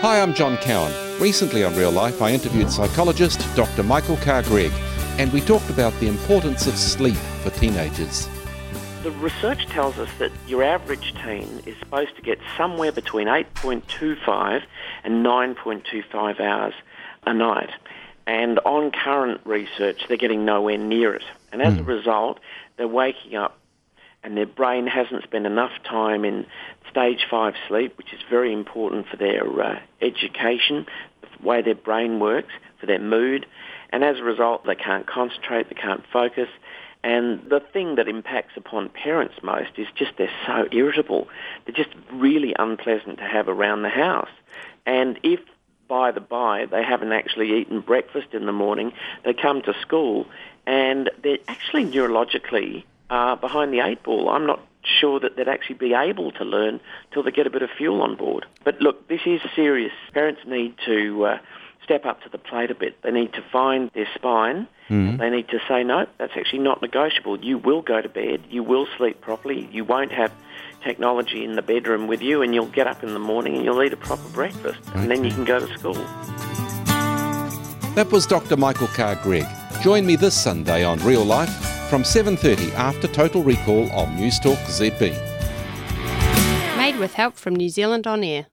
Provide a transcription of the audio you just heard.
Hi, I'm John Cowan. Recently on Real Life, I interviewed psychologist Dr. Michael Carr-Gregg, and we talked about the importance of sleep for teenagers. The research tells us that your average teen is supposed to get somewhere between 8.25 and 9.25 hours a night. And on current research, they're getting nowhere near it. And as a hmm. result, they're waking up and their brain hasn't spent enough time in stage five sleep, which is very important for their uh, education, the way their brain works, for their mood. And as a result, they can't concentrate, they can't focus. And the thing that impacts upon parents most is just they're so irritable. They're just really unpleasant to have around the house. And if by the by, they haven't actually eaten breakfast in the morning. They come to school and they're actually neurologically uh, behind the eight ball. I'm not sure that they'd actually be able to learn till they get a bit of fuel on board. But look, this is serious. Parents need to uh, step up to the plate a bit. They need to find their spine. They need to say, no, that's actually not negotiable. You will go to bed. You will sleep properly. You won't have technology in the bedroom with you and you'll get up in the morning and you'll eat a proper breakfast and then you can go to school. That was Dr. Michael Carr-Gregg. Join me this Sunday on Real Life from 7.30 after Total Recall on Newstalk ZB. Made with help from New Zealand On Air.